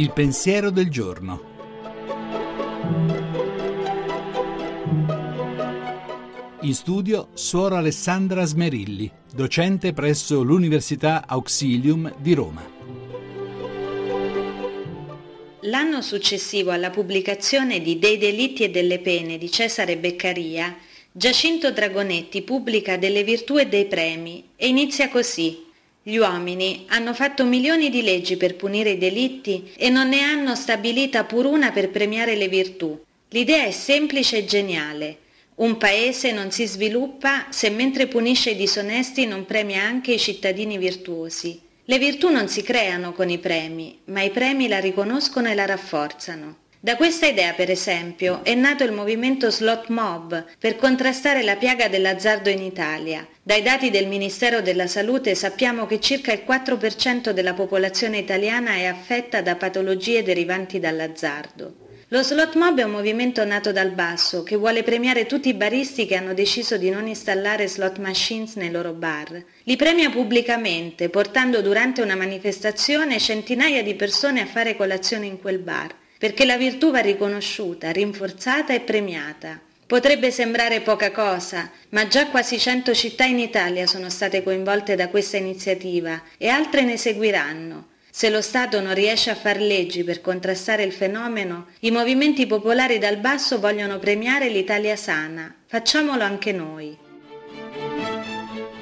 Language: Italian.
Il pensiero del giorno. In studio Suora Alessandra Smerilli, docente presso l'Università Auxilium di Roma. L'anno successivo alla pubblicazione di Dei delitti e delle pene di Cesare Beccaria, Giacinto Dragonetti pubblica delle virtù e dei premi e inizia così. Gli uomini hanno fatto milioni di leggi per punire i delitti e non ne hanno stabilita pur una per premiare le virtù. L'idea è semplice e geniale. Un paese non si sviluppa se mentre punisce i disonesti non premia anche i cittadini virtuosi. Le virtù non si creano con i premi, ma i premi la riconoscono e la rafforzano. Da questa idea, per esempio, è nato il movimento Slot Mob per contrastare la piaga dell'azzardo in Italia. Dai dati del Ministero della Salute sappiamo che circa il 4% della popolazione italiana è affetta da patologie derivanti dall'azzardo. Lo slot mob è un movimento nato dal basso che vuole premiare tutti i baristi che hanno deciso di non installare slot machines nei loro bar. Li premia pubblicamente, portando durante una manifestazione centinaia di persone a fare colazione in quel bar perché la virtù va riconosciuta, rinforzata e premiata. Potrebbe sembrare poca cosa, ma già quasi 100 città in Italia sono state coinvolte da questa iniziativa e altre ne seguiranno. Se lo Stato non riesce a far leggi per contrastare il fenomeno, i movimenti popolari dal basso vogliono premiare l'Italia sana. Facciamolo anche noi.